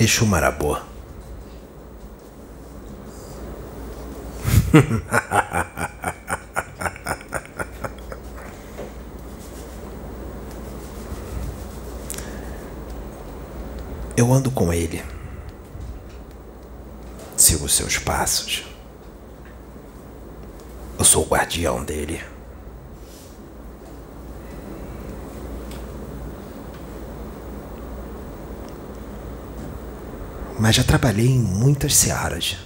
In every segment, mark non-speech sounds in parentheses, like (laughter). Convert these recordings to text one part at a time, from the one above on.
Exu Marabô. (laughs) Eu ando com ele. Sigo seus passos. Eu sou o guardião dele. Mas já trabalhei em muitas searas.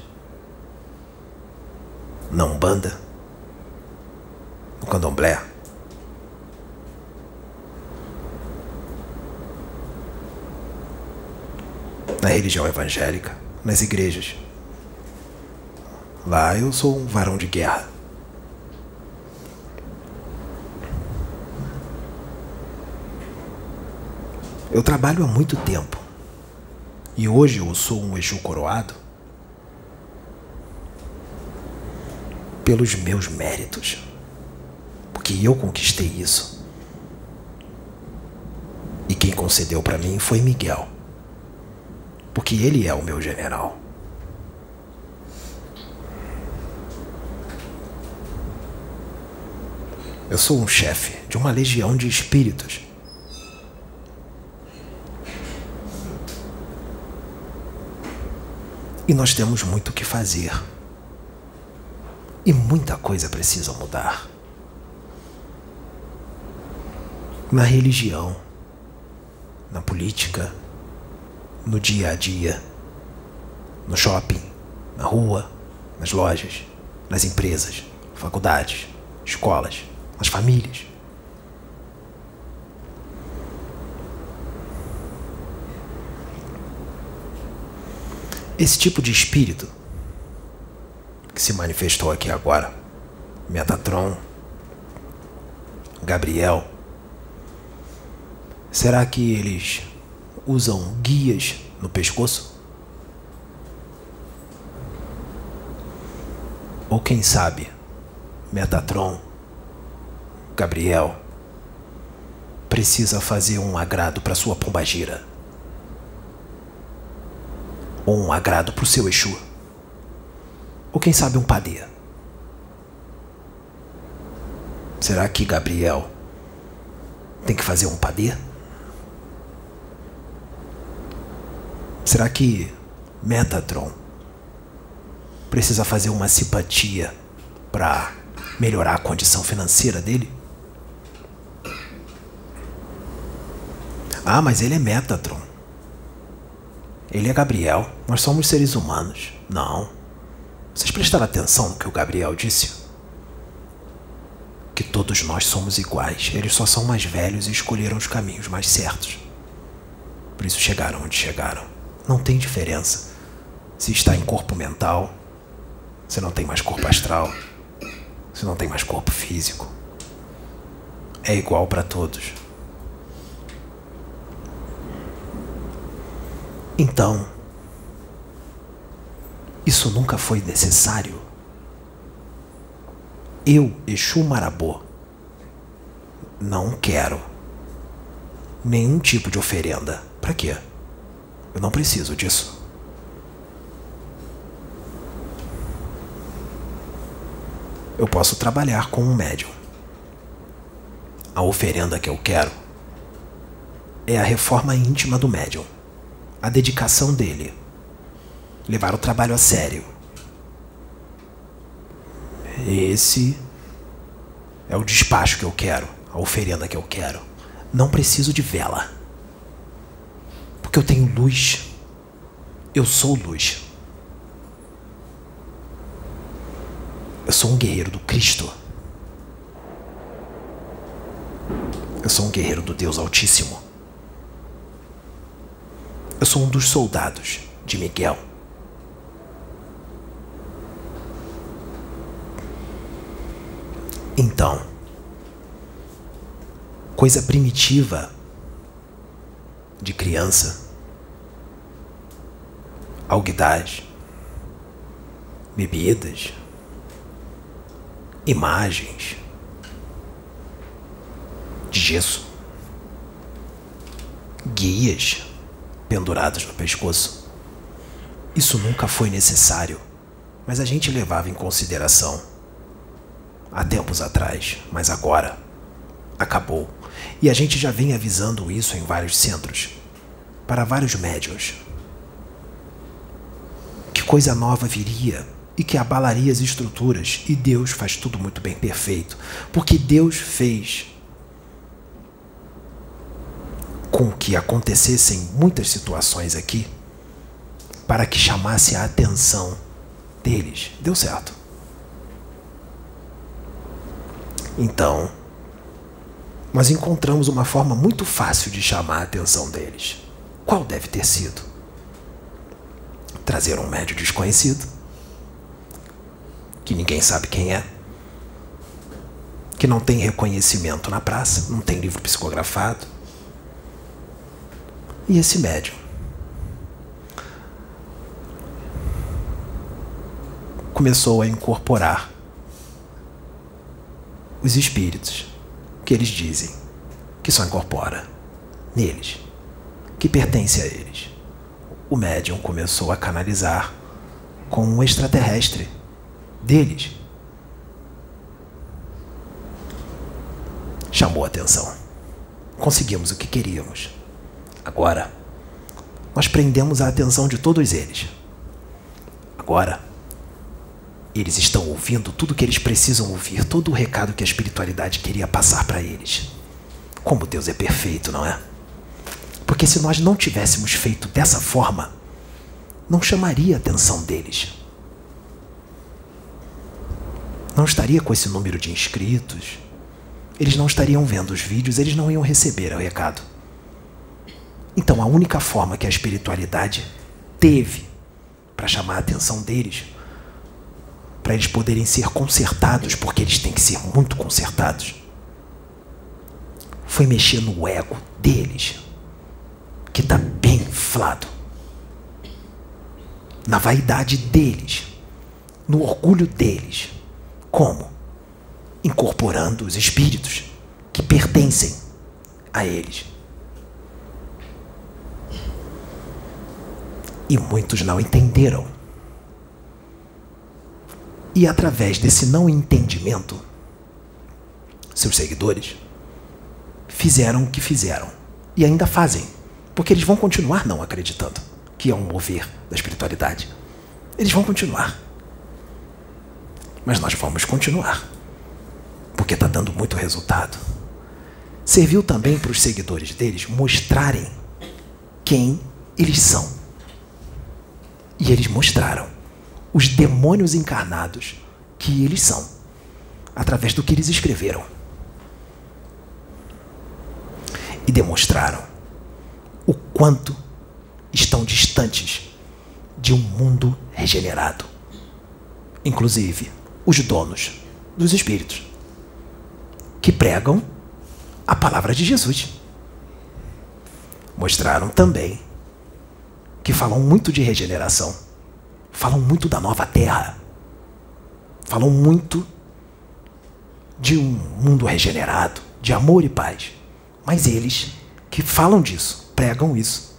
Na Umbanda, no Candomblé, na religião evangélica, nas igrejas. Lá eu sou um varão de guerra. Eu trabalho há muito tempo. E hoje eu sou um Exu coroado pelos meus méritos. Porque eu conquistei isso. E quem concedeu para mim foi Miguel. Porque ele é o meu general. Eu sou um chefe de uma legião de espíritos. E nós temos muito o que fazer. E muita coisa precisa mudar. Na religião, na política, no dia a dia, no shopping, na rua, nas lojas, nas empresas, faculdades, escolas, nas famílias. Esse tipo de espírito que se manifestou aqui agora, Metatron, Gabriel, será que eles usam guias no pescoço? Ou quem sabe, Metatron, Gabriel, precisa fazer um agrado para sua pombagira? Ou um agrado para o seu Exu. Ou quem sabe um padê. Será que Gabriel tem que fazer um padê? Será que Metatron precisa fazer uma simpatia para melhorar a condição financeira dele? Ah, mas ele é Metatron. Ele é Gabriel. Nós somos seres humanos. Não. Vocês prestaram atenção no que o Gabriel disse? Que todos nós somos iguais. Eles só são mais velhos e escolheram os caminhos mais certos. Por isso chegaram onde chegaram. Não tem diferença. Se está em corpo mental, se não tem mais corpo astral, se não tem mais corpo físico. É igual para todos. Então, isso nunca foi necessário. Eu, Exu Marabô, não quero nenhum tipo de oferenda. Para quê? Eu não preciso disso. Eu posso trabalhar com um médium. A oferenda que eu quero é a reforma íntima do médium a dedicação dele, levar o trabalho a sério. Esse é o despacho que eu quero, a oferenda que eu quero. Não preciso de vela. Porque eu tenho luz. Eu sou luz. Eu sou um guerreiro do Cristo. Eu sou um guerreiro do Deus Altíssimo. Eu sou um dos soldados de Miguel. Então, coisa primitiva de criança, alguidade, bebidas, imagens de gesso, guias pendurados no pescoço. Isso nunca foi necessário, mas a gente levava em consideração. Há tempos atrás, mas agora acabou. E a gente já vem avisando isso em vários centros, para vários médios. Que coisa nova viria e que abalaria as estruturas, e Deus faz tudo muito bem perfeito, porque Deus fez com que acontecessem muitas situações aqui para que chamasse a atenção deles. Deu certo. Então, nós encontramos uma forma muito fácil de chamar a atenção deles. Qual deve ter sido? Trazer um médio desconhecido, que ninguém sabe quem é, que não tem reconhecimento na praça, não tem livro psicografado. E esse médium começou a incorporar os espíritos que eles dizem que só incorpora neles, que pertence a eles. O médium começou a canalizar com um extraterrestre deles. Chamou a atenção. Conseguimos o que queríamos. Agora, nós prendemos a atenção de todos eles. Agora, eles estão ouvindo tudo o que eles precisam ouvir, todo o recado que a espiritualidade queria passar para eles. Como Deus é perfeito, não é? Porque se nós não tivéssemos feito dessa forma, não chamaria a atenção deles. Não estaria com esse número de inscritos. Eles não estariam vendo os vídeos, eles não iam receber o recado. Então, a única forma que a espiritualidade teve para chamar a atenção deles para eles poderem ser consertados, porque eles têm que ser muito consertados. Foi mexer no ego deles, que está bem inflado, na vaidade deles, no orgulho deles. Como? Incorporando os espíritos que pertencem a eles. E muitos não entenderam. E através desse não entendimento, seus seguidores fizeram o que fizeram. E ainda fazem. Porque eles vão continuar não acreditando que é um mover da espiritualidade. Eles vão continuar. Mas nós vamos continuar. Porque está dando muito resultado. Serviu também para os seguidores deles mostrarem quem eles são. E eles mostraram os demônios encarnados que eles são, através do que eles escreveram. E demonstraram o quanto estão distantes de um mundo regenerado. Inclusive, os donos dos espíritos, que pregam a palavra de Jesus. Mostraram também que falam muito de regeneração falam muito da nova terra. Falam muito de um mundo regenerado, de amor e paz. Mas eles que falam disso, pregam isso,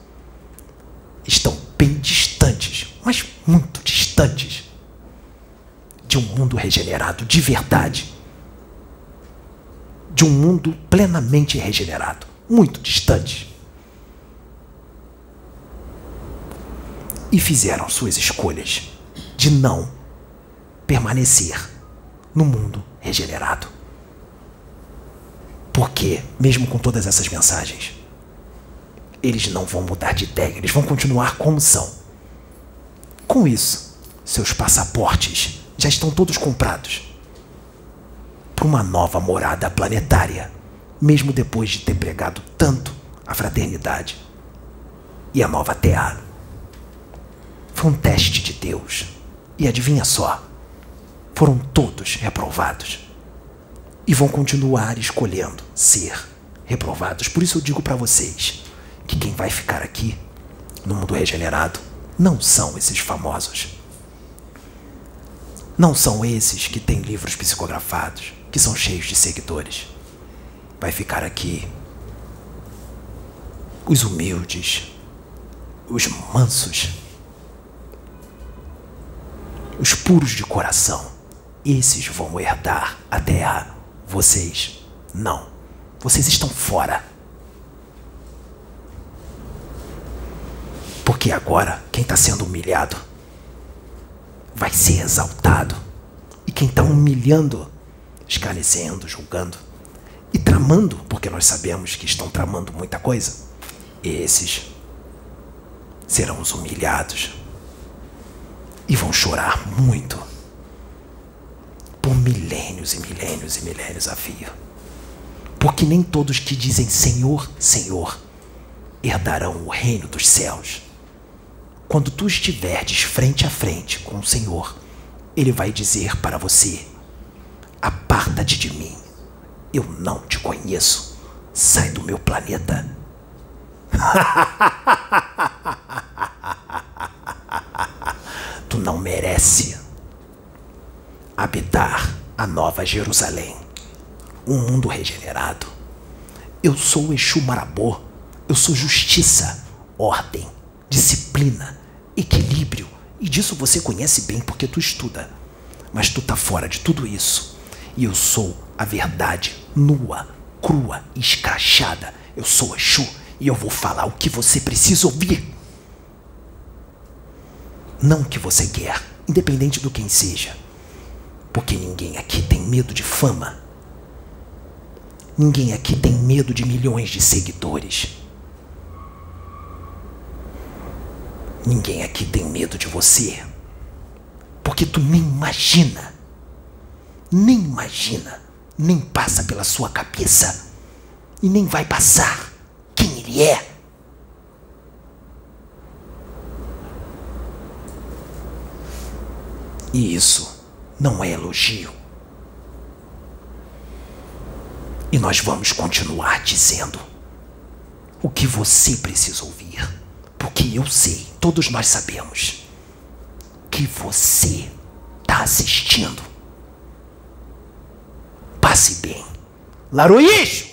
estão bem distantes, mas muito distantes de um mundo regenerado de verdade. De um mundo plenamente regenerado, muito distante. E fizeram suas escolhas de não permanecer no mundo regenerado. Porque, mesmo com todas essas mensagens, eles não vão mudar de ideia, eles vão continuar como são. Com isso, seus passaportes já estão todos comprados para uma nova morada planetária, mesmo depois de ter pregado tanto a fraternidade e a nova Terra. Foi um teste de Deus. E adivinha só? Foram todos reprovados. E vão continuar escolhendo ser reprovados. Por isso eu digo para vocês que quem vai ficar aqui no mundo regenerado não são esses famosos. Não são esses que têm livros psicografados, que são cheios de seguidores. Vai ficar aqui os humildes, os mansos, os puros de coração, esses vão herdar a terra. Vocês não. Vocês estão fora. Porque agora quem está sendo humilhado vai ser exaltado. E quem está humilhando, escarnecendo, julgando e tramando, porque nós sabemos que estão tramando muita coisa, esses serão os humilhados e vão chorar muito por milênios e milênios e milênios a fio. Porque nem todos que dizem Senhor, Senhor herdarão o reino dos céus. Quando tu estiveres frente a frente com o Senhor, ele vai dizer para você: Aparta-te de mim, eu não te conheço, sai do meu planeta. (laughs) tu não merece habitar a nova Jerusalém, um mundo regenerado. Eu sou o Exu Marabô, eu sou justiça, ordem, disciplina, equilíbrio, e disso você conhece bem porque tu estuda. Mas tu tá fora de tudo isso. E eu sou a verdade nua, crua e escrachada. Eu sou Exu e eu vou falar o que você precisa ouvir. Não o que você quer, independente do quem seja. Porque ninguém aqui tem medo de fama. Ninguém aqui tem medo de milhões de seguidores. Ninguém aqui tem medo de você. Porque tu nem imagina. Nem imagina. Nem passa pela sua cabeça. E nem vai passar quem ele é. E isso não é elogio. E nós vamos continuar dizendo o que você precisa ouvir. Porque eu sei, todos nós sabemos, que você está assistindo. Passe bem. Laroísmo!